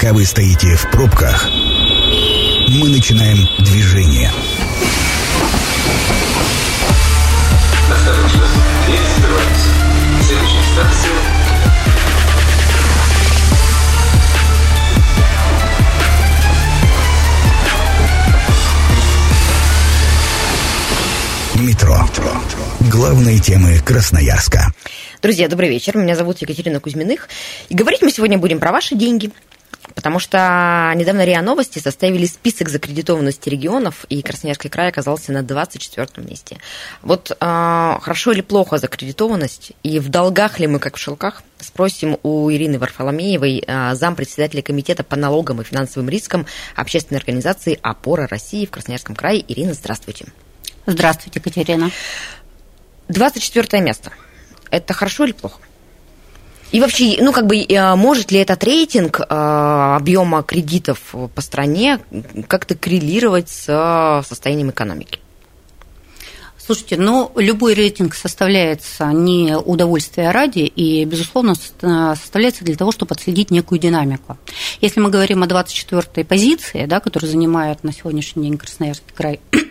Пока вы стоите в пробках, мы начинаем движение. Осторожно, Метро. Главные темы Красноярска. Друзья, добрый вечер. Меня зовут Екатерина Кузьминых. И говорить мы сегодня будем про ваши деньги. Потому что недавно РИА Новости составили список закредитованности регионов, и Красноярский край оказался на 24 месте. Вот э, хорошо или плохо закредитованность, и в долгах ли мы, как в шелках, спросим у Ирины Варфоломеевой, э, зампредседателя комитета по налогам и финансовым рискам общественной организации «Опора России» в Красноярском крае. Ирина, здравствуйте. Здравствуйте, Катерина. 24 место. Это хорошо или плохо? И вообще, ну, как бы, э, может ли этот рейтинг э, объема кредитов по стране как-то коррелировать с состоянием экономики? Слушайте, ну, любой рейтинг составляется не удовольствия ради и, безусловно, составляется для того, чтобы отследить некую динамику. Если мы говорим о 24-й позиции, да, которую занимает на сегодняшний день Красноярский край, А,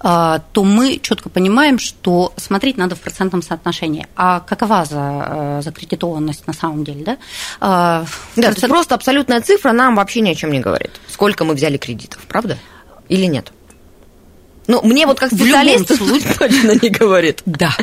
то мы четко понимаем, что смотреть надо в процентном соотношении. А какова за, э, закредитованность на самом деле? Да, а, да процент... просто абсолютная цифра нам вообще ни о чем не говорит. Сколько мы взяли кредитов, правда? Или нет? Ну, мне вот как специалист точно не говорит. Да.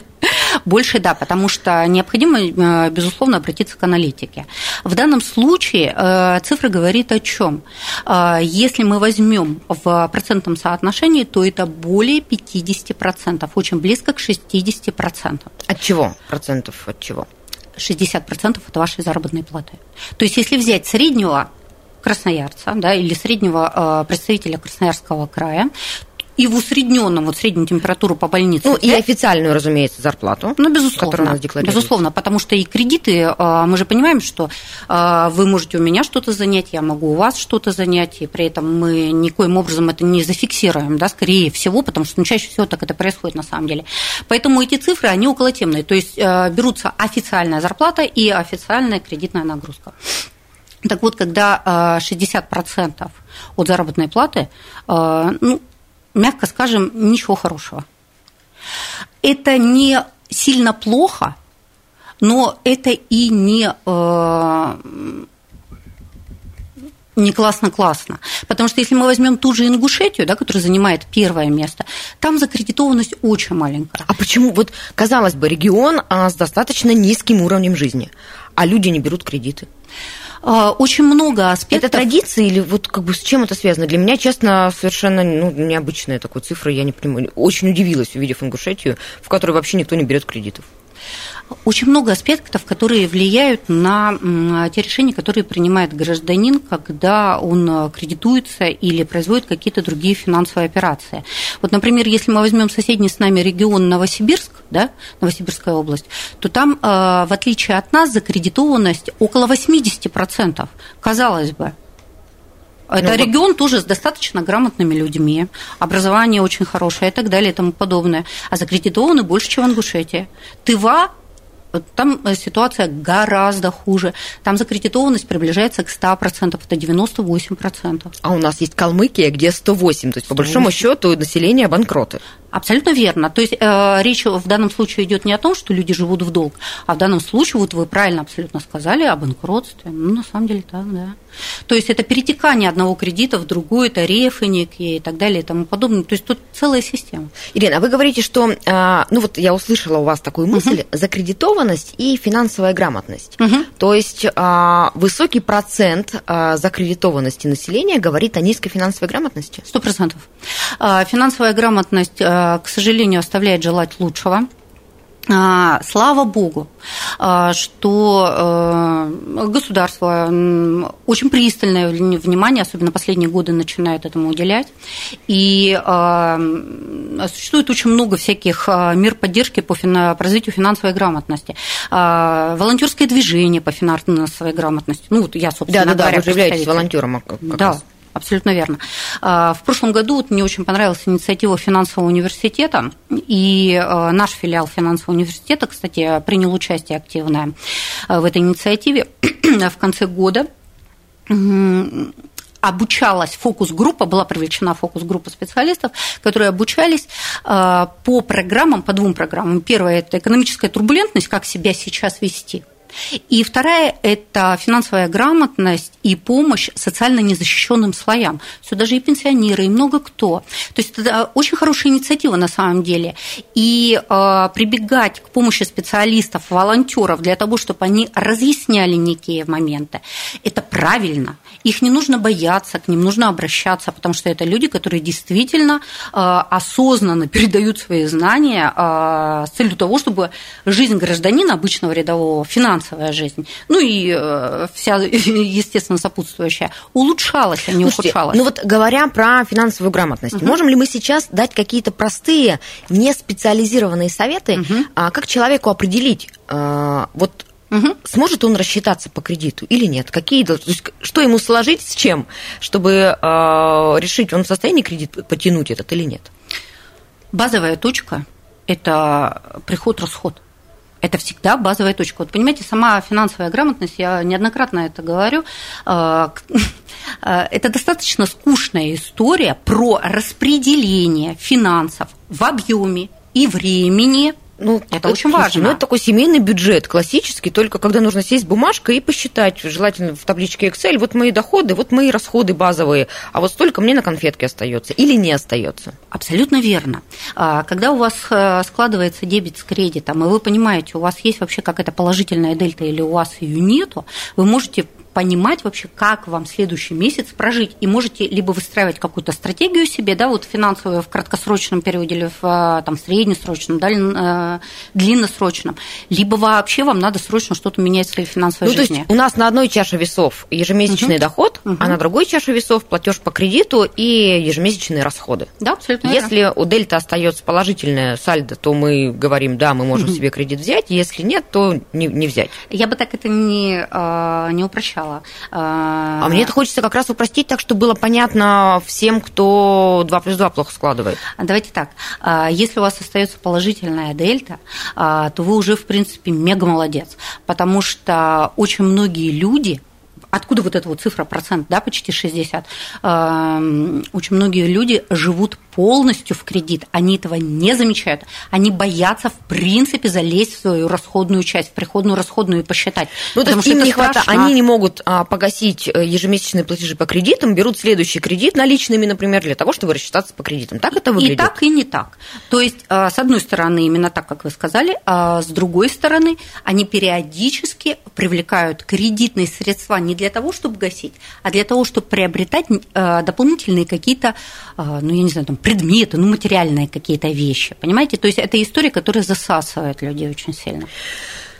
Больше да, потому что необходимо, э, безусловно, обратиться к аналитике. В данном случае э, цифра говорит о чем? Э, если мы возьмем в процентном соотношении, то это более 50%, очень близко к 60%. От чего? Процентов от чего? 60% от вашей заработной платы. То есть, если взять среднего красноярца да, или среднего представителя Красноярского края, и в усредненном, вот среднюю температуру по больнице. Ну, и официальную, разумеется, зарплату. Ну, безусловно. Нас. Безусловно, потому что и кредиты, а, мы же понимаем, что а, вы можете у меня что-то занять, я могу у вас что-то занять, и при этом мы никоим образом это не зафиксируем, да, скорее всего, потому что ну, чаще всего так это происходит на самом деле. Поэтому эти цифры, они околотемные, то есть а, берутся официальная зарплата и официальная кредитная нагрузка. Так вот, когда 60% от заработной платы, ну, мягко скажем, ничего хорошего. Это не сильно плохо, но это и не, э, не классно-классно. Потому что если мы возьмем ту же Ингушетию, да, которая занимает первое место, там закредитованность очень маленькая. А почему? Вот, казалось бы, регион а, с достаточно низким уровнем жизни, а люди не берут кредиты. А, очень много аспектов. Это традиции или вот как бы с чем это связано? Для меня, честно, совершенно ну, необычная такой цифра, я не понимаю. Очень удивилась, увидев Ингушетию, в которой вообще никто не берет кредитов. Очень много аспектов, которые влияют на те решения, которые принимает гражданин, когда он кредитуется или производит какие-то другие финансовые операции. Вот, например, если мы возьмем соседний с нами регион Новосибирск, да, Новосибирская область, то там, э, в отличие от нас, закредитованность около 80%. Казалось бы, это ну, регион тоже с достаточно грамотными людьми, образование очень хорошее и так далее и тому подобное. А закредитованы больше, чем в Ингушетии. Тыва там э, ситуация гораздо хуже. Там закредитованность приближается к 100%, это 98%. А у нас есть Калмыкия, где 108, то есть 108. по большому счету население банкроты. Абсолютно верно. То есть э, речь в данном случае идет не о том, что люди живут в долг, а в данном случае, вот вы правильно абсолютно сказали, о банкротстве. Ну, на самом деле так, да. То есть это перетекание одного кредита в другой, это рефинник и так далее и тому подобное. То есть тут целая система. Ирина, а вы говорите, что, э, ну вот я услышала у вас такую мысль, угу. закредитованность и финансовая грамотность. Угу. То есть э, высокий процент э, закредитованности населения говорит о низкой финансовой грамотности? Сто процентов. Финансовая грамотность к сожалению, оставляет желать лучшего. А, слава Богу, а, что э, государство очень пристальное внимание, особенно последние годы, начинает этому уделять. И а, существует очень много всяких мер поддержки по, развитию финансовой грамотности. Волонтерское движение по финансовой грамотности. Ну, вот я, собственно да, да, да, вы являетесь волонтером. Как да, раз. Абсолютно верно. А, в прошлом году вот мне очень понравилась инициатива финансового университета, и а, наш филиал финансового университета, кстати, принял участие активное а, в этой инициативе в конце года обучалась фокус-группа, была привлечена фокус-группа специалистов, которые обучались по программам, по двум программам. Первая – это экономическая турбулентность, как себя сейчас вести – и вторая – это финансовая грамотность и помощь социально незащищенным слоям. Сюда же и пенсионеры, и много кто. То есть это очень хорошая инициатива на самом деле. И э, прибегать к помощи специалистов, волонтеров для того, чтобы они разъясняли некие моменты, это правильно. Их не нужно бояться, к ним нужно обращаться, потому что это люди, которые действительно э, осознанно передают свои знания э, с целью того, чтобы жизнь гражданина, обычного рядового, финансового, финансовая жизнь, ну и э, вся, естественно, сопутствующая, улучшалась, а не Слушайте, ухудшалась. Ну вот говоря про финансовую грамотность, угу. можем ли мы сейчас дать какие-то простые, не специализированные советы, угу. как человеку определить, э, вот Угу. Сможет он рассчитаться по кредиту или нет? Какие, то есть, что ему сложить с чем, чтобы э, решить, он в состоянии кредит потянуть этот или нет? Базовая точка – это приход-расход это всегда базовая точка. Вот понимаете, сама финансовая грамотность, я неоднократно это говорю, э, э, это достаточно скучная история про распределение финансов в объеме и времени ну, это, это очень важно. Ну, это такой семейный бюджет, классический, только когда нужно сесть бумажкой и посчитать, желательно в табличке Excel, вот мои доходы, вот мои расходы базовые, а вот столько мне на конфетке остается или не остается. Абсолютно верно. А, когда у вас э, складывается дебет с кредитом, и вы понимаете, у вас есть вообще какая-то положительная дельта или у вас ее нету, вы можете понимать вообще, как вам следующий месяц прожить. И можете либо выстраивать какую-то стратегию себе, да, вот финансовую в краткосрочном периоде или в э, там, среднесрочном, даль... Э, длинносрочном, либо вообще вам надо срочно что-то менять в своей финансовой ну, жизни. То есть у нас на одной чаше весов ежемесячный угу. доход, угу. а на другой чаше весов платеж по кредиту и ежемесячные расходы. Да, абсолютно Если верно. у дельта остается положительная сальдо, то мы говорим, да, мы можем угу. себе кредит взять, если нет, то не, не взять. Я бы так это не, э, не упрощала сначала. А мне это хочется как раз упростить так, чтобы было понятно всем, кто 2 плюс 2 плохо складывает. Давайте так. А, если у вас остается положительная дельта, а, то вы уже, в принципе, мега молодец, потому что очень многие люди – откуда вот эта вот цифра процент, да, почти 60, очень многие люди живут полностью в кредит, они этого не замечают, они боятся в принципе залезть в свою расходную часть, в приходную, расходную и посчитать. Ну, то есть им не хватает, они не могут а, погасить э, ежемесячные платежи по кредитам, берут следующий кредит наличными, например, для того, чтобы рассчитаться по кредитам. Так это выглядит? И так, и не так. То есть, а, с одной стороны, именно так, как вы сказали, а с другой стороны, они периодически привлекают кредитные средства не для того, чтобы гасить, а для того, чтобы приобретать э, дополнительные какие-то, э, ну, я не знаю, там, предметы, ну, материальные какие-то вещи, понимаете? То есть это история, которая засасывает людей очень сильно.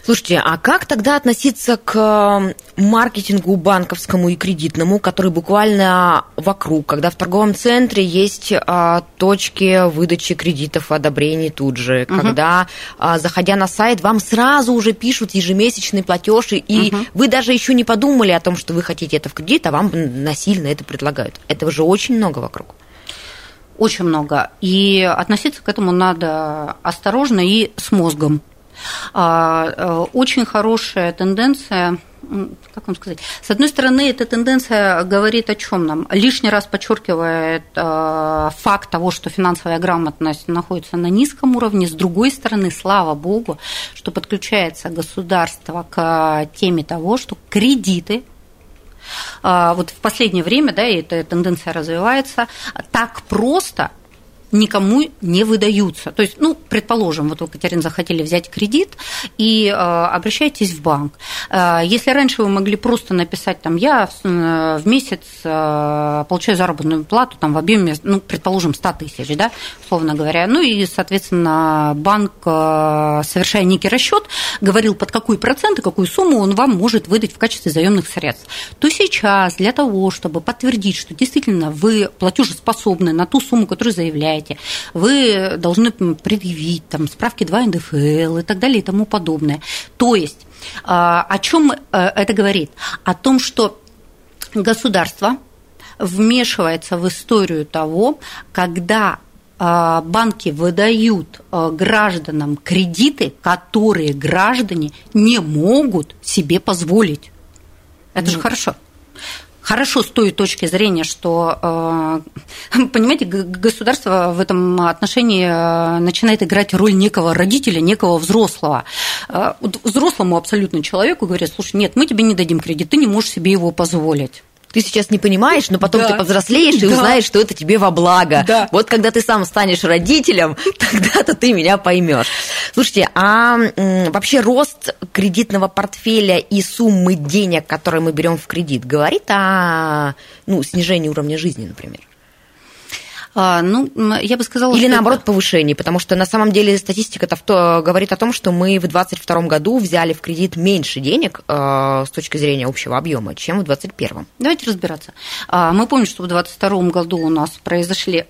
Слушайте, а как тогда относиться к маркетингу банковскому и кредитному, который буквально вокруг, когда в торговом центре есть а, точки выдачи кредитов одобрений тут же, угу. когда, а, заходя на сайт, вам сразу уже пишут ежемесячный платеж, и угу. вы даже еще не подумали о том, что вы хотите это в кредит, а вам насильно это предлагают. Этого же очень много вокруг. Очень много. И относиться к этому надо осторожно и с мозгом. А, э, очень хорошая тенденция как вам сказать, с одной стороны, эта тенденция говорит о чем нам? Лишний раз подчеркивает э, факт того, что финансовая грамотность находится на низком уровне. С другой стороны, слава богу, что подключается государство к теме того, что кредиты э, вот в последнее время, да, эта тенденция развивается, так просто никому не выдаются. То есть, ну, предположим, вот вы, Катерина, захотели взять кредит и э, обращайтесь в банк. Э, если раньше вы могли просто написать, там, я в месяц э, получаю заработную плату там, в объеме, ну, предположим, 100 тысяч, да, условно говоря, ну и, соответственно, банк, э, совершая некий расчет, говорил, под какой процент и какую сумму он вам может выдать в качестве заемных средств, то сейчас для того, чтобы подтвердить, что действительно вы платежеспособны на ту сумму, которую заявляете, сайте, вы должны предъявить там, справки 2 НДФЛ и так далее и тому подобное. То есть а, о чем э, это говорит? О том, что государство вмешивается в историю того, когда а, банки выдают а, гражданам кредиты, которые граждане не могут себе позволить. Это же хорошо. Хорошо с той точки зрения, что, понимаете, государство в этом отношении начинает играть роль некого родителя, некого взрослого. Взрослому абсолютно человеку говорят, слушай, нет, мы тебе не дадим кредит, ты не можешь себе его позволить ты сейчас не понимаешь, но потом да. ты повзрослеешь и да. узнаешь, что это тебе во благо. Да. Вот когда ты сам станешь родителем, тогда-то ты меня поймешь. Слушайте, а вообще рост кредитного портфеля и суммы денег, которые мы берем в кредит, говорит о ну, снижении уровня жизни, например? А, ну, я бы сказала, Или наоборот это... повышение, потому что на самом деле статистика-то то говорит о том, что мы в 2022 году взяли в кредит меньше денег э, с точки зрения общего объема, чем в 2021. Давайте разбираться. А, мы помним, что в 2022 году у нас произошли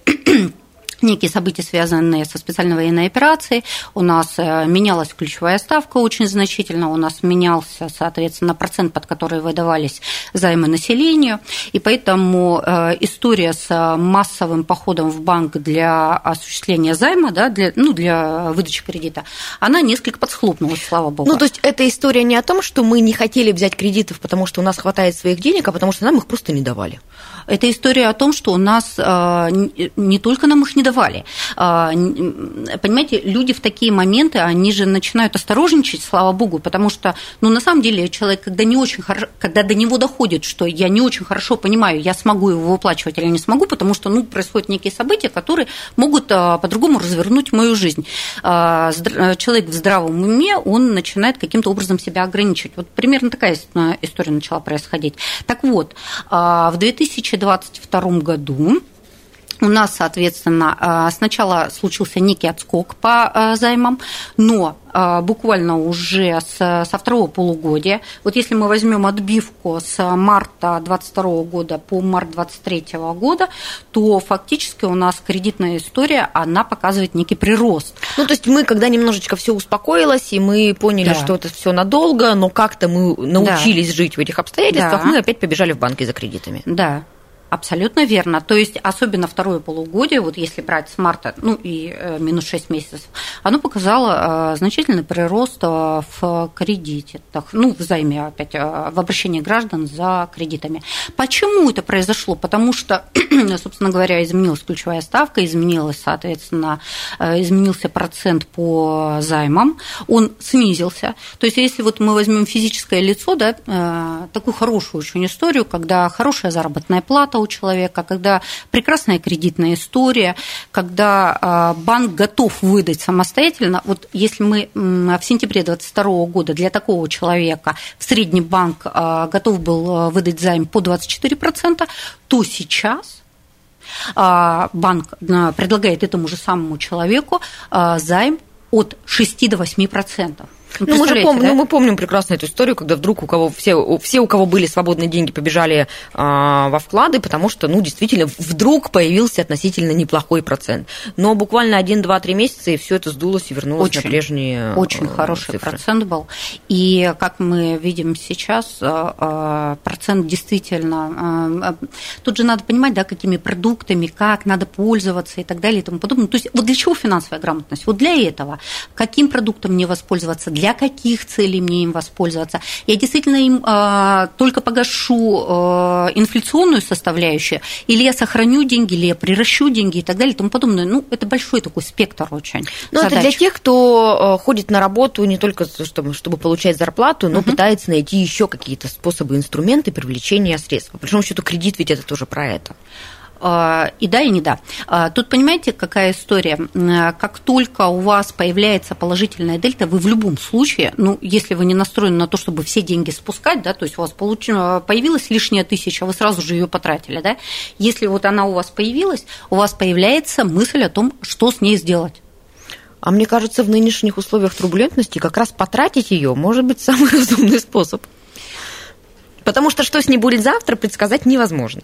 некие события, связанные со специальной военной операцией. У нас э, менялась ключевая ставка очень значительно, у нас менялся, соответственно, процент, под который выдавались займы населению. И поэтому э, история с массовым походом в банк для осуществления займа, да, для, ну, для выдачи кредита, она несколько подсхлопнулась, слава богу. Ну, то есть эта история не о том, что мы не хотели взять кредитов, потому что у нас хватает своих денег, а потому что нам их просто не давали. Это история о том, что у нас не только нам их не давали. А, понимаете, люди в такие моменты, они же начинают осторожничать, слава богу, потому что, ну, на самом деле, человек, когда не очень хорошо, когда до него доходит, что я не очень хорошо понимаю, я смогу его выплачивать или не смогу, потому что, ну, происходят некие события, которые могут а, по-другому развернуть мою жизнь. Человек в здравом уме, он начинает каким-то образом себя ограничивать. Вот примерно такая история начала происходить. Так вот, в 2000 2022 году у нас, соответственно, э, сначала случился некий отскок по э, займам, но э, буквально уже со второго полугодия, вот если мы возьмем отбивку с марта 2022 года по март 2023 года, то фактически у нас кредитная история, она показывает некий прирост. Ну, то есть мы, когда немножечко все успокоилось, и мы поняли, да. что это все надолго, но как-то мы научились да. жить в этих обстоятельствах, да. мы опять побежали в банки за кредитами. Да, Абсолютно верно. То есть, особенно второе полугодие, вот если брать с марта, ну и э, минус 6 месяцев, оно показало э, значительный прирост э, в кредите, ну, в займе опять, в обращении граждан за кредитами. Почему это произошло? Потому что, собственно говоря, изменилась ключевая ставка, изменилась, соответственно, изменился процент по займам, он снизился. То есть, если вот мы возьмем физическое лицо, да, такую хорошую очень историю, когда хорошая заработная плата у человека, когда прекрасная кредитная история, когда а, банк готов выдать самостоятельно. Вот если мы в сентябре 2022 года для такого человека в средний банк а, готов был а, выдать займ по 24%, то сейчас банк предлагает этому же самому человеку займ от 6 до 8%. Ну, ну, мы же помним, да? ну, мы помним прекрасно эту историю, когда вдруг у кого все, все у кого были свободные деньги, побежали а, во вклады, потому что, ну, действительно, вдруг появился относительно неплохой процент. Но буквально один, два, три месяца, и все это сдулось и вернулось очень, на прежние Очень а, хороший цифры. процент был. И, как мы видим сейчас, а, а, процент действительно... Тут же надо понимать, да, какими продуктами, как надо пользоваться и так далее и тому подобное. То есть вот для чего финансовая грамотность? Вот для этого. Каким продуктом мне воспользоваться? Для для каких целей мне им воспользоваться. Я действительно им э, только погашу э, инфляционную составляющую, или я сохраню деньги, или я приращу деньги и так далее и тому подобное. Ну, это большой такой спектр очень. Ну, это для тех, кто э, ходит на работу не только чтобы, чтобы получать зарплату, но угу. пытается найти еще какие-то способы, инструменты привлечения средств. По большому счету, кредит ведь это тоже про это. А, и да, и не да. А, тут понимаете, какая история? Как только у вас появляется положительная дельта, вы в любом случае, ну, если вы не настроены на то, чтобы все деньги спускать, да, то есть у вас получ... появилась лишняя тысяча, вы сразу же ее потратили, да, если вот она у вас появилась, у вас появляется мысль о том, что с ней сделать. А мне кажется, в нынешних условиях турбулентности как раз потратить ее может быть самый разумный способ. Потому что что с ней будет завтра, предсказать невозможно.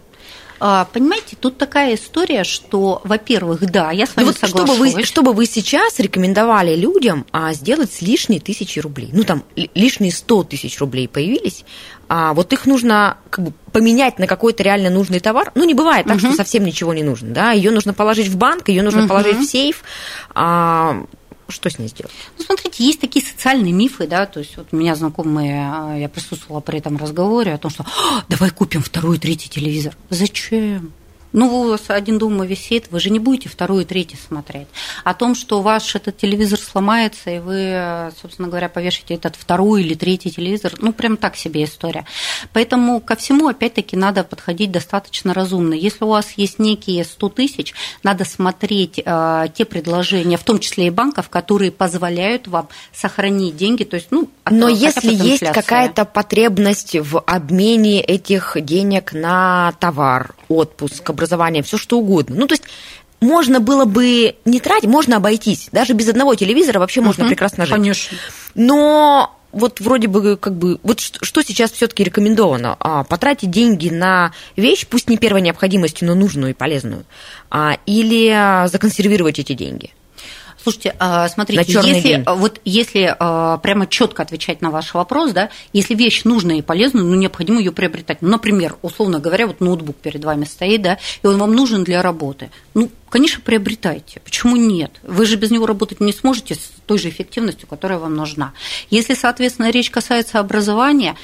А, понимаете, тут такая история, что, во-первых, да, я с вами вот соглашусь. Что бы, вы, что бы вы сейчас рекомендовали людям а, сделать с лишней тысячи рублей? Ну, там, лишние 100 тысяч рублей появились, а вот их нужно как бы поменять на какой-то реально нужный товар. Ну, не бывает так, угу. что совсем ничего не нужно, да, ее нужно положить в банк, ее нужно угу. положить в сейф, а, что с ней сделать? Ну, смотрите, есть такие социальные мифы, да, то есть вот у меня знакомые, а, я присутствовала при этом разговоре о том, что «А, давай купим второй, третий телевизор. Зачем? Ну, у вас один дома висит, вы же не будете вторую и третью смотреть. О том, что ваш этот телевизор сломается, и вы, собственно говоря, повешаете этот второй или третий телевизор, ну, прям так себе история. Поэтому ко всему, опять-таки, надо подходить достаточно разумно. Если у вас есть некие 100 тысяч, надо смотреть э, те предложения, в том числе и банков, которые позволяют вам сохранить деньги. То есть, ну, Но если есть какая-то потребность в обмене этих денег на товар, отпуск, образование, все что угодно. Ну, то есть можно было бы не тратить, можно обойтись. Даже без одного телевизора вообще можно угу, прекрасно жить. Конечно. Но вот вроде бы как бы вот что сейчас все-таки рекомендовано? А, потратить деньги на вещь, пусть не первой необходимости, но нужную и полезную, а, или законсервировать эти деньги. Слушайте, а, смотрите, если, день. вот если а, прямо четко отвечать на ваш вопрос, да, если вещь нужная и полезная, ну, необходимо ее приобретать. Ну, например, условно говоря, вот ноутбук перед вами стоит, да, и он вам нужен для работы. Ну, конечно, приобретайте. Почему нет? Вы же без него работать не сможете с той же эффективностью, которая вам нужна. Если, соответственно, речь касается образования,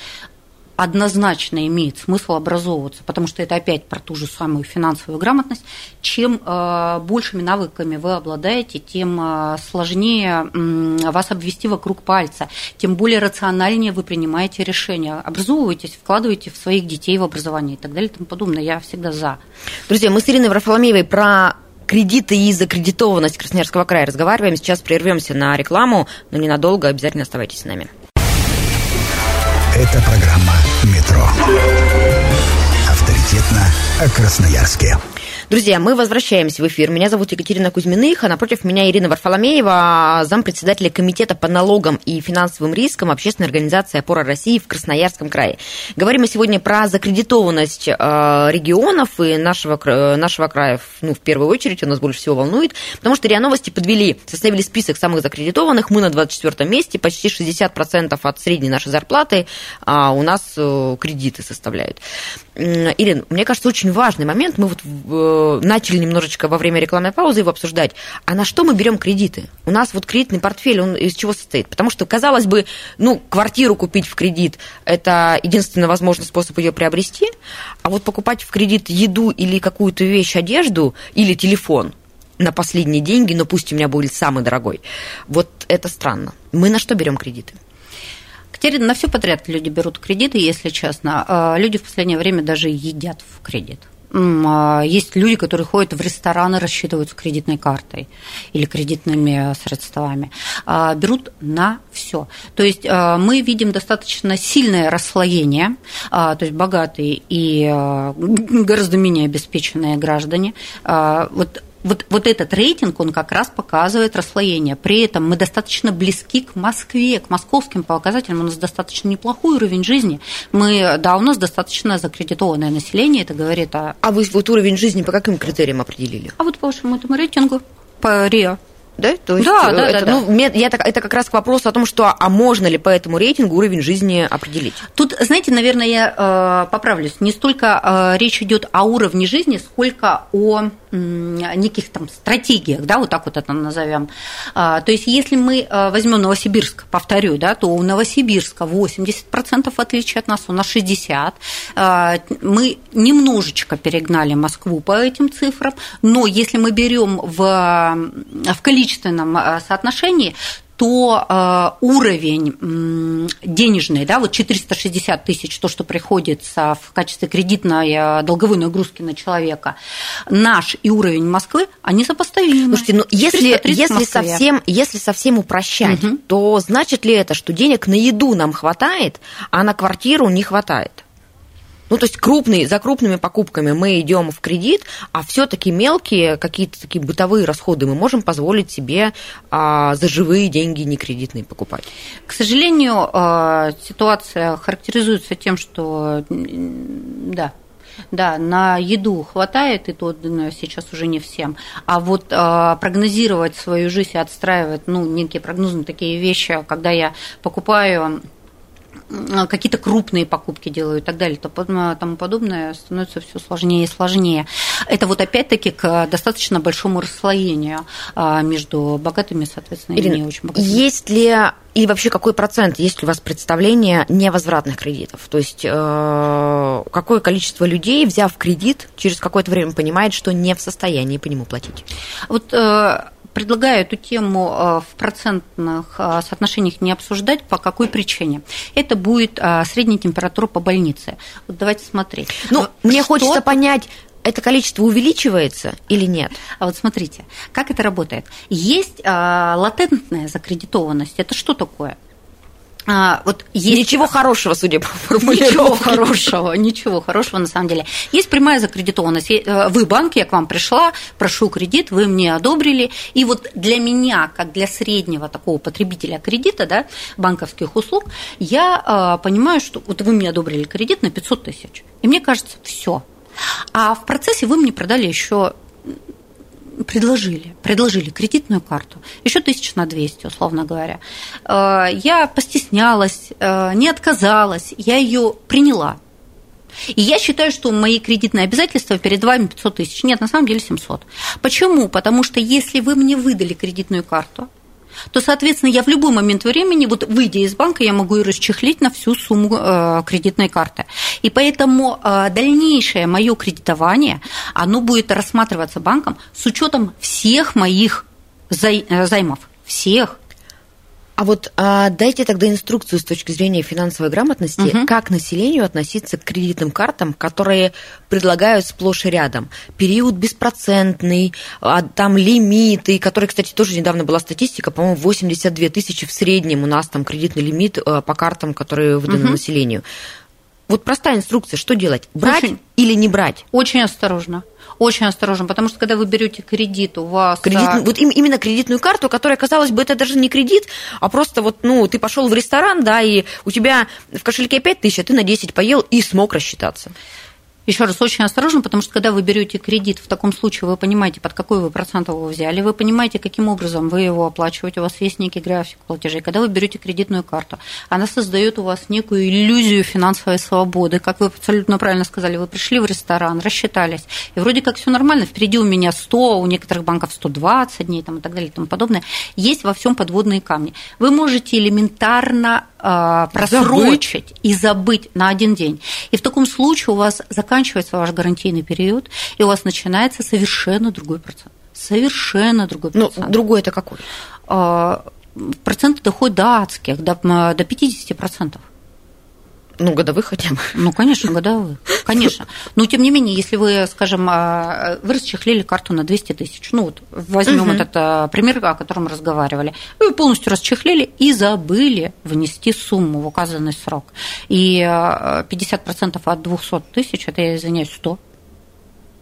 однозначно имеет смысл образовываться, потому что это опять про ту же самую финансовую грамотность. Чем э, большими навыками вы обладаете, тем э, сложнее вас обвести вокруг пальца, тем более рациональнее вы принимаете решения. Образовывайтесь, вкладывайте в своих детей в образование и так далее и тому подобное. Я всегда за. Друзья, мы с Ириной Варфоломеевой про кредиты и закредитованность Красноярского края разговариваем. Сейчас прервемся на рекламу, но ненадолго. Обязательно оставайтесь с нами. Это программа «Метро». Авторитетно о Красноярске. Друзья, мы возвращаемся в эфир. Меня зовут Екатерина Кузьминых, а напротив меня Ирина Варфоломеева, зампредседателя Комитета по налогам и финансовым рискам Общественной организации «Опора России» в Красноярском крае. Говорим мы сегодня про закредитованность э, регионов и нашего, нашего края, ну, в первую очередь, у нас больше всего волнует, потому что РИА Новости подвели, составили список самых закредитованных, мы на 24 месте, почти 60% от средней нашей зарплаты а у нас э, кредиты составляют. Ирина, мне кажется, очень важный момент, мы вот Э, начали немножечко во время рекламной паузы его обсуждать, а на что мы берем кредиты? У нас вот кредитный портфель, он из чего состоит? Потому что, казалось бы, ну, квартиру купить в кредит – это единственный возможный способ ее приобрести, а вот покупать в кредит еду или какую-то вещь, одежду или телефон на последние деньги, но пусть у меня будет самый дорогой, вот это странно. Мы на что берем кредиты? Катерина, на все подряд люди берут кредиты, если честно. А люди в последнее время даже едят в кредит. А, есть люди, которые ходят в рестораны, рассчитываются кредитной картой или кредитными средствами. А, берут на все. То есть а, мы видим достаточно сильное расслоение, то есть богатые и гораздо менее обеспеченные граждане. Вот вот, вот этот рейтинг, он как раз показывает расслоение. При этом мы достаточно близки к Москве, к московским показателям. У нас достаточно неплохой уровень жизни. Мы, да, у нас достаточно закредитованное население, это говорит о... А вы вот уровень жизни по каким критериям определили? А вот по вашему этому рейтингу, по РИА. Да, то есть да, да, это, да, ну, да. Я, это как раз к вопросу о том, что а можно ли по этому рейтингу уровень жизни определить? Тут, знаете, наверное, я э, поправлюсь. Не столько э, речь идет о уровне жизни, сколько о неких там стратегиях, да, вот так вот это назовем. А, то есть, если мы а, возьмем Новосибирск, повторю, да, то у Новосибирска 80% в отличие от нас, у нас 60%. А, мы немножечко перегнали Москву по этим цифрам, но если мы берем в, в количественном соотношении, то э, уровень денежный, да, вот 460 тысяч, то, что приходится в качестве кредитной э, долговой нагрузки на человека, наш и уровень Москвы, они сопоставимы. Слушайте, ну если, если, совсем, если совсем упрощать, угу. то значит ли это, что денег на еду нам хватает, а на квартиру не хватает? Ну, то есть крупные, за крупными покупками мы идем в кредит, а все-таки мелкие какие-то такие бытовые расходы мы можем позволить себе а, за живые деньги не кредитные покупать. К сожалению, а, ситуация характеризуется тем, что да, да, на еду хватает, и то сейчас уже не всем. А вот э, прогнозировать свою жизнь и отстраивать, ну, некие прогнозные такие вещи, когда я покупаю какие-то крупные покупки делаю и так далее, то тому подобное становится все сложнее и сложнее. Это вот опять-таки к достаточно большому расслоению а, между богатыми, соответственно, Ирина, и не очень богатыми. Есть ли или вообще какой процент, есть ли у вас представление невозвратных кредитов? То есть э, какое количество людей, взяв кредит, через какое-то время понимает, что не в состоянии по нему платить? Вот э, предлагаю эту тему э, в процентных э, соотношениях не обсуждать. По какой причине? Это будет э, средняя температура по больнице. Вот давайте смотреть. Ну, мне хочется понять, это количество увеличивается или нет? А вот смотрите, как это работает. Есть а, латентная закредитованность. Это что такое? А, вот есть... Ничего хорошего, судя по формулировке. Ничего хорошего, ничего хорошего на самом деле. Есть прямая закредитованность. Э, вы банк, я к вам пришла, прошу кредит, вы мне одобрили. И вот для меня, как для среднего такого потребителя кредита, да, банковских услуг, я э, понимаю, что вот вы мне одобрили кредит на 500 тысяч. И мне кажется, все, а в процессе вы мне продали еще предложили, предложили кредитную карту, еще тысяч на 200, условно говоря. Э, я постеснялась, э, не отказалась, я ее приняла. И я считаю, что мои кредитные обязательства перед вами 500 тысяч. Нет, на самом деле 700. Почему? Потому что если вы мне выдали кредитную карту, то, соответственно, я в любой момент времени, вот выйдя из банка, я могу ее расчехлить на всю сумму э, кредитной карты. И поэтому э, дальнейшее мое кредитование, оно будет рассматриваться банком с учетом всех моих э, займов, всех. А вот а, дайте тогда инструкцию с точки зрения финансовой грамотности, угу. как населению относиться к кредитным картам, которые предлагают сплошь и рядом. Период беспроцентный, а, там лимиты, которые, кстати, тоже недавно была статистика, по-моему, 82 тысячи в среднем у нас там кредитный лимит а, по картам, которые выданы угу. населению. Вот простая инструкция, что делать? Брать Очень... или не брать? Очень осторожно очень осторожно, потому что когда вы берете кредит, у вас... Кредит. Вот именно кредитную карту, которая, казалось бы, это даже не кредит, а просто вот, ну, ты пошел в ресторан, да, и у тебя в кошельке 5 тысяч, а ты на 10 поел и смог рассчитаться. Еще раз, очень осторожно, потому что когда вы берете кредит, в таком случае вы понимаете, под какой вы процент его взяли, вы понимаете, каким образом вы его оплачиваете, у вас есть некий график платежей. Когда вы берете кредитную карту, она создает у вас некую иллюзию финансовой свободы. Как вы абсолютно правильно сказали, вы пришли в ресторан, рассчитались, и вроде как все нормально, впереди у меня 100, у некоторых банков 120 дней там, и так далее и тому подобное. Есть во всем подводные камни. Вы можете элементарно просрочить забыть. и забыть на один день. И в таком случае у вас заканчивается ваш гарантийный период, и у вас начинается совершенно другой процент. Совершенно другой ну, процент. Ну, другой это какой? Э, проценты доходят до адских, до, до 50%. Ну, годовых хотя бы. Ну, конечно, годовых. Конечно. Но, тем не менее, если вы, скажем, а, вы расчехлили карту на 200 тысяч, ну, вот возьмем угу. этот а, пример, о котором разговаривали, вы полностью расчехлили и забыли внести сумму в указанный срок. И 50% а, от 200 тысяч, это, я извиняюсь, 100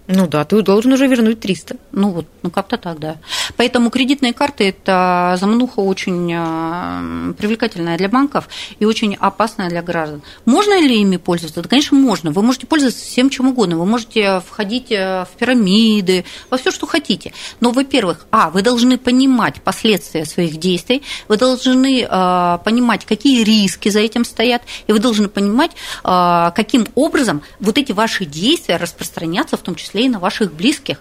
ну да, ты должен уже вернуть 300. Ну вот, ну как-то так, да. Поэтому кредитные карты – это замануха очень а, привлекательная для банков и очень опасная для граждан. Можно ли ими пользоваться? Да, конечно, можно. Вы можете пользоваться всем чем угодно. Вы можете входить э, в пирамиды, во все, что хотите. Но, во-первых, а, вы должны понимать последствия своих действий, вы должны а, понимать, какие риски за этим стоят, и вы должны понимать, а, каким образом вот эти ваши действия распространятся, в том числе числе и на ваших близких.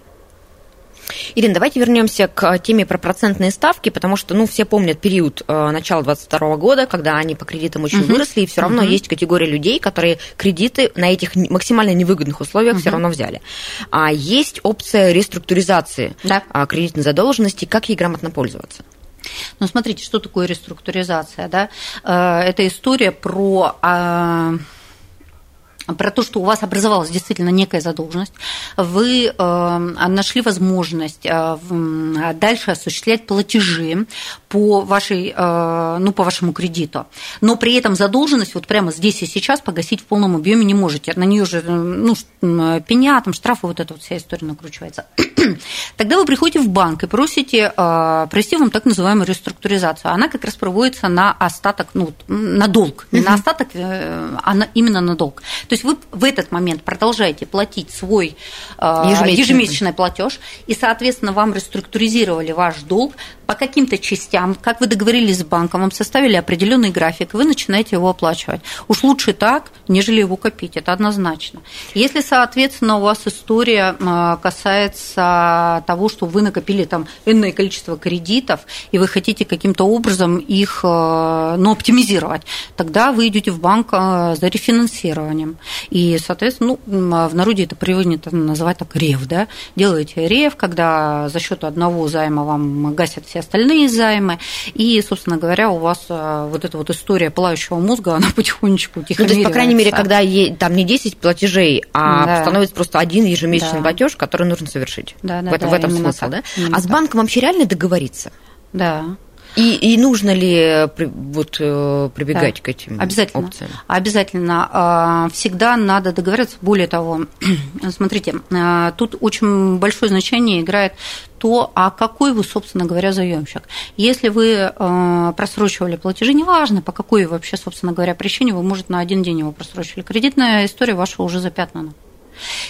Ирина, давайте вернемся к теме про процентные ставки, потому что, ну, все помнят период э, начала 2022 года, когда они по кредитам очень угу. выросли, и все равно угу. есть категория людей, которые кредиты на этих максимально невыгодных условиях угу. все равно взяли. А есть опция реструктуризации да. А, кредитной задолженности, как ей грамотно пользоваться? Ну, смотрите, что такое реструктуризация, да? Э, это история про а, про то, что у вас образовалась действительно некая задолженность, вы э, нашли возможность э, дальше осуществлять платежи по, вашей, э, ну, по вашему кредиту, но при этом задолженность вот прямо здесь и сейчас погасить в полном объеме не можете. На нее же ну, пеня, там штрафы, вот эта вот вся история накручивается. Тогда вы приходите в банк и просите провести вам так называемую реструктуризацию. Она как раз проводится на остаток, ну, на долг, не на остаток, а на, именно на долг. То есть вы в этот момент продолжаете платить свой а, ежемесячный, ежемесячный платеж, и, соответственно, вам реструктуризировали ваш долг по каким-то частям, как вы договорились с банком, вам составили определенный график, вы начинаете его оплачивать. Уж лучше так, нежели его копить, это однозначно. Если, соответственно, у вас история а, касается того, что вы накопили там энное количество кредитов, и вы хотите каким-то образом их а, ну, оптимизировать, тогда вы идете в банк а, за рефинансированием. И, соответственно, ну, в народе это принято называть так рев, да, делаете рев, когда за счет одного займа вам гасят все остальные займы, и, собственно говоря, у вас вот эта вот история пылающего мозга, она потихонечку ну, то есть, по крайней мере, когда там не 10 платежей, а да. становится просто один ежемесячный да. платеж, который нужно совершить. Да, да, в, да, в этом смысл, да? Именно а с банком вообще реально договориться? Да. И, и нужно ли вот, э, прибегать да, к этим обязательно, опциям? Обязательно. А, всегда надо договориться. Более того, смотрите, а, тут очень большое значение играет то, а какой вы, собственно говоря, заемщик. Если вы просрочивали платежи, неважно, по какой вообще, собственно говоря, причине, вы, может, на один день его просрочили. Кредитная история ваша уже запятнана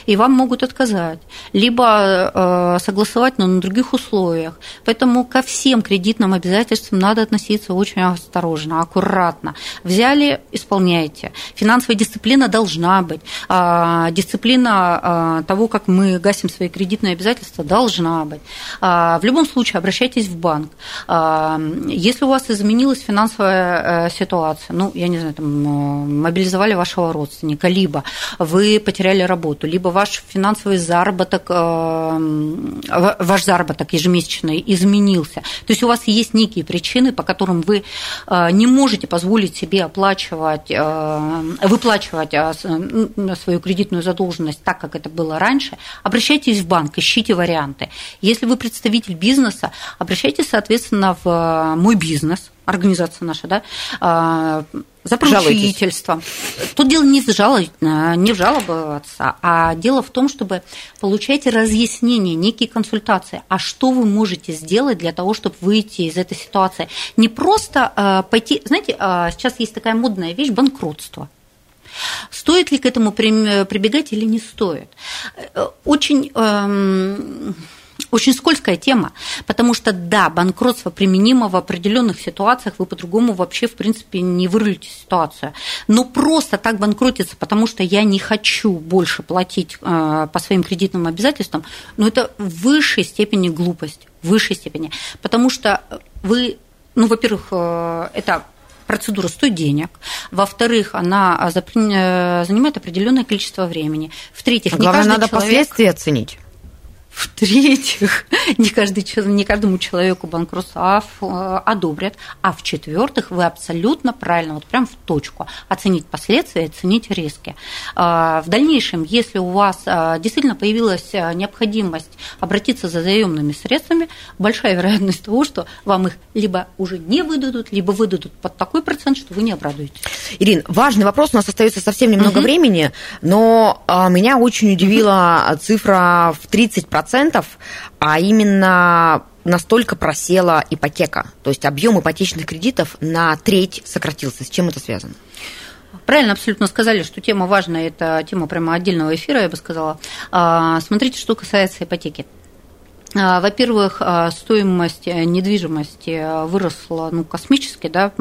и вам могут отказать, либо э, согласовать, но на других условиях. Поэтому ко всем кредитным обязательствам надо относиться очень осторожно, аккуратно. Взяли, исполняйте. Финансовая дисциплина должна быть. А, дисциплина а, того, как мы гасим свои кредитные обязательства, должна быть. А, в любом случае обращайтесь в банк. Если у вас изменилась финансовая э, ситуация, ну, я не знаю, там, э, мобилизовали вашего родственника, либо вы потеряли работу, работу, либо ваш финансовый заработок, э, ваш заработок ежемесячный изменился. То есть у вас есть некие причины, по которым вы э, не можете позволить себе оплачивать, э, выплачивать свою кредитную задолженность так, как это было раньше, обращайтесь в банк, ищите варианты. Если вы представитель бизнеса, обращайтесь, соответственно, в мой бизнес, организация наша, да, за поручительством. Тут дело не в, жалоб, не в жаловаться, а дело в том, чтобы получать разъяснения, некие консультации. А что вы можете сделать для того, чтобы выйти из этой ситуации? Не просто э, пойти... Знаете, э, сейчас есть такая модная вещь – банкротство. Стоит ли к этому прибегать или не стоит? Э, очень эм, очень скользкая тема, потому что, да, банкротство применимо в определенных ситуациях, вы по-другому вообще, в принципе, не вырулите ситуацию. Но просто так банкротиться, потому что я не хочу больше платить э, по своим кредитным обязательствам, ну, это в высшей степени глупость, в высшей степени. Потому что вы, ну, во-первых, э, это процедура стоит денег. Во-вторых, она э, занимает определенное количество времени. В-третьих, не главное, надо человек... последствия оценить. В-третьих, не, каждый, не каждому человеку банкротство э, одобрят. А в-четвертых, вы абсолютно правильно, вот прям в точку, оценить последствия, оценить риски. А, в дальнейшем, если у вас э, действительно появилась э, необходимость обратиться за заемными средствами, большая вероятность того, что вам их либо уже не выдадут, либо выдадут под такой процент, что вы не обрадуетесь. Ирин, важный вопрос, у нас остается совсем немного угу. времени, но а, меня очень удивила угу. цифра в 30% процентов, а именно настолько просела ипотека. То есть объем ипотечных кредитов на треть сократился. С чем это связано? Правильно абсолютно сказали, что тема важная, это тема прямо отдельного эфира, я бы сказала. А, смотрите, что касается ипотеки. А, во-первых, а, стоимость недвижимости выросла ну, космически, да,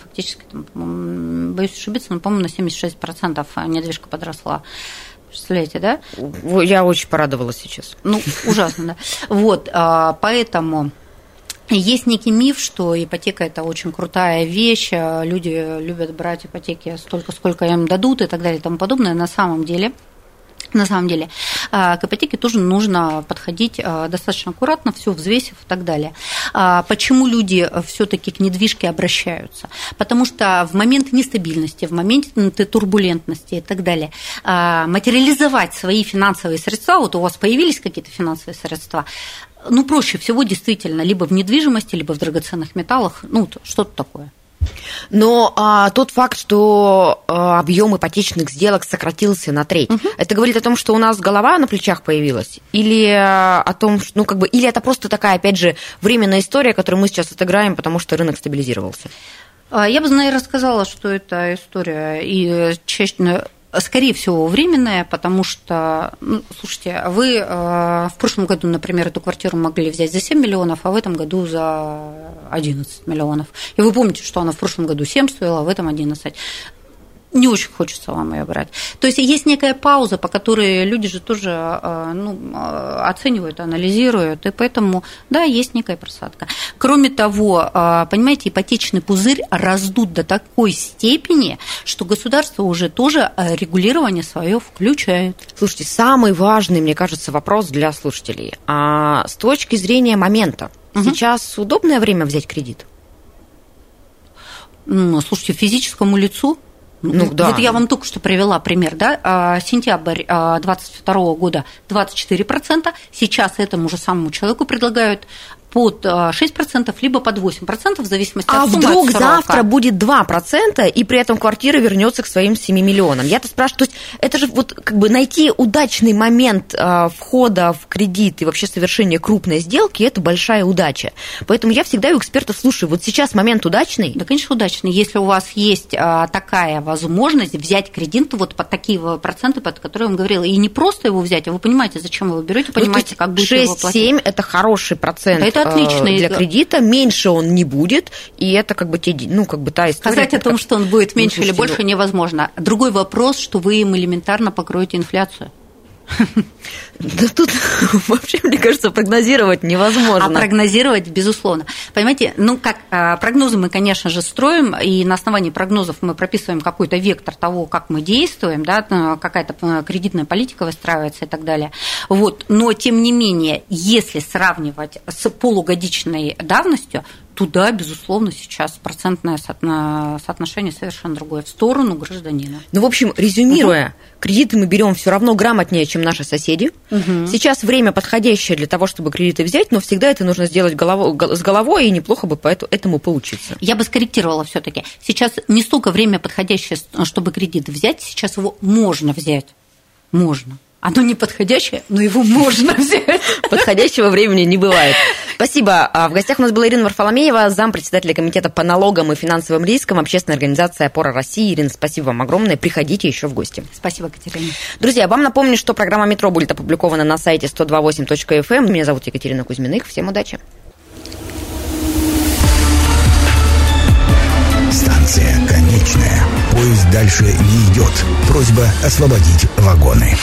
фактически, там, боюсь ошибиться, но, по-моему, на 76% недвижка подросла. Представляете, да? Я очень порадовалась сейчас. Ну, ужасно, да. Вот, а, поэтому есть некий миф, что ипотека это очень крутая вещь, люди любят брать ипотеки столько, сколько им дадут и так далее и тому подобное. На самом деле – на самом деле, а, к ипотеке тоже нужно подходить а, достаточно аккуратно, все взвесив и так далее. А, почему люди все-таки к недвижке обращаются? Потому что в момент нестабильности, в момент турбулентности и так далее, материализовать свои финансовые средства, вот у вас появились какие-то финансовые средства, ну, проще всего действительно либо в недвижимости, либо в драгоценных металлах, ну, что-то такое. Но а, тот факт, что а, объем ипотечных сделок сократился на треть, угу. это говорит о том, что у нас голова на плечах появилась, или а, о том, что, ну как бы, или это просто такая, опять же, временная история, которую мы сейчас отыграем, потому что рынок стабилизировался. А, я бы, наверное, рассказала, что это история и чаще скорее всего, временное, потому что, ну, слушайте, вы э, в прошлом году, например, эту квартиру могли взять за 7 миллионов, а в этом году за 11 миллионов. И вы помните, что она в прошлом году 7 стоила, а в этом 11 не очень хочется вам ее брать. То есть есть некая пауза, по которой люди же тоже э, ну, э, оценивают, анализируют, и поэтому, да, есть некая просадка. Кроме того, э, понимаете, ипотечный пузырь раздут до такой степени, что государство уже тоже регулирование свое включает. Слушайте, самый важный, мне кажется, вопрос для слушателей. А с точки зрения момента, угу. сейчас удобное время взять кредит? Ну, слушайте, физическому лицу ну, ну, да. Вот я вам только что привела пример, да, а, сентябрь 2022 а, года 24%, сейчас этому же самому человеку предлагают под 6%, либо под 8%, в зависимости а от суммы. А вдруг от завтра будет 2%, и при этом квартира вернется к своим 7 миллионам? Я-то спрашиваю, то есть это же вот как бы найти удачный момент а, входа в кредит и вообще совершения крупной сделки – это большая удача. Поэтому я всегда у экспертов слушаю, вот сейчас момент удачный? Да, конечно, удачный. Если у вас есть а, такая возможность взять кредит вот под такие проценты, под которые я вам говорила, и не просто его взять, а вы понимаете, зачем вы его берете, ну, понимаете, ну, как будете его платить. 6-7 – это хороший процент. Это отлично. для кредита, меньше он не будет, и это как бы, те, ну, как бы та история. Сказать о том, что он будет меньше или больше, невозможно. Другой вопрос, что вы им элементарно покроете инфляцию. Да тут вообще, мне кажется, прогнозировать невозможно. А прогнозировать, безусловно. Понимаете, ну как, а, прогнозы мы, конечно же, строим, и на основании прогнозов мы прописываем какой-то вектор того, как мы действуем, да, какая-то кредитная политика выстраивается и так далее. Вот. Но, тем не менее, если сравнивать с полугодичной давностью, туда, безусловно, сейчас процентное соотношение совершенно другое, в сторону гражданина. Ну, в общем, резюмируя, угу. кредиты мы берем все равно грамотнее, чем наши соседи. Угу. Сейчас время подходящее для того, чтобы кредиты взять, но всегда это нужно сделать головой, с головой, и неплохо бы по этому поучиться. Я бы скорректировала все-таки. Сейчас не столько время подходящее, чтобы кредит взять, сейчас его можно взять. Можно. Оно не подходящее, но его можно взять. Подходящего времени не бывает. Спасибо. А в гостях у нас была Ирина Варфоломеева, зампредседателя комитета по налогам и финансовым рискам общественной организации «Опора России». Ирина, спасибо вам огромное. Приходите еще в гости. Спасибо, Катерина. Друзья, вам напомню, что программа «Метро» будет опубликована на сайте 128.fm. Эм. Меня зовут Екатерина Кузьминых. Всем удачи. Станция конечная. Поезд дальше не идет. Просьба освободить вагоны.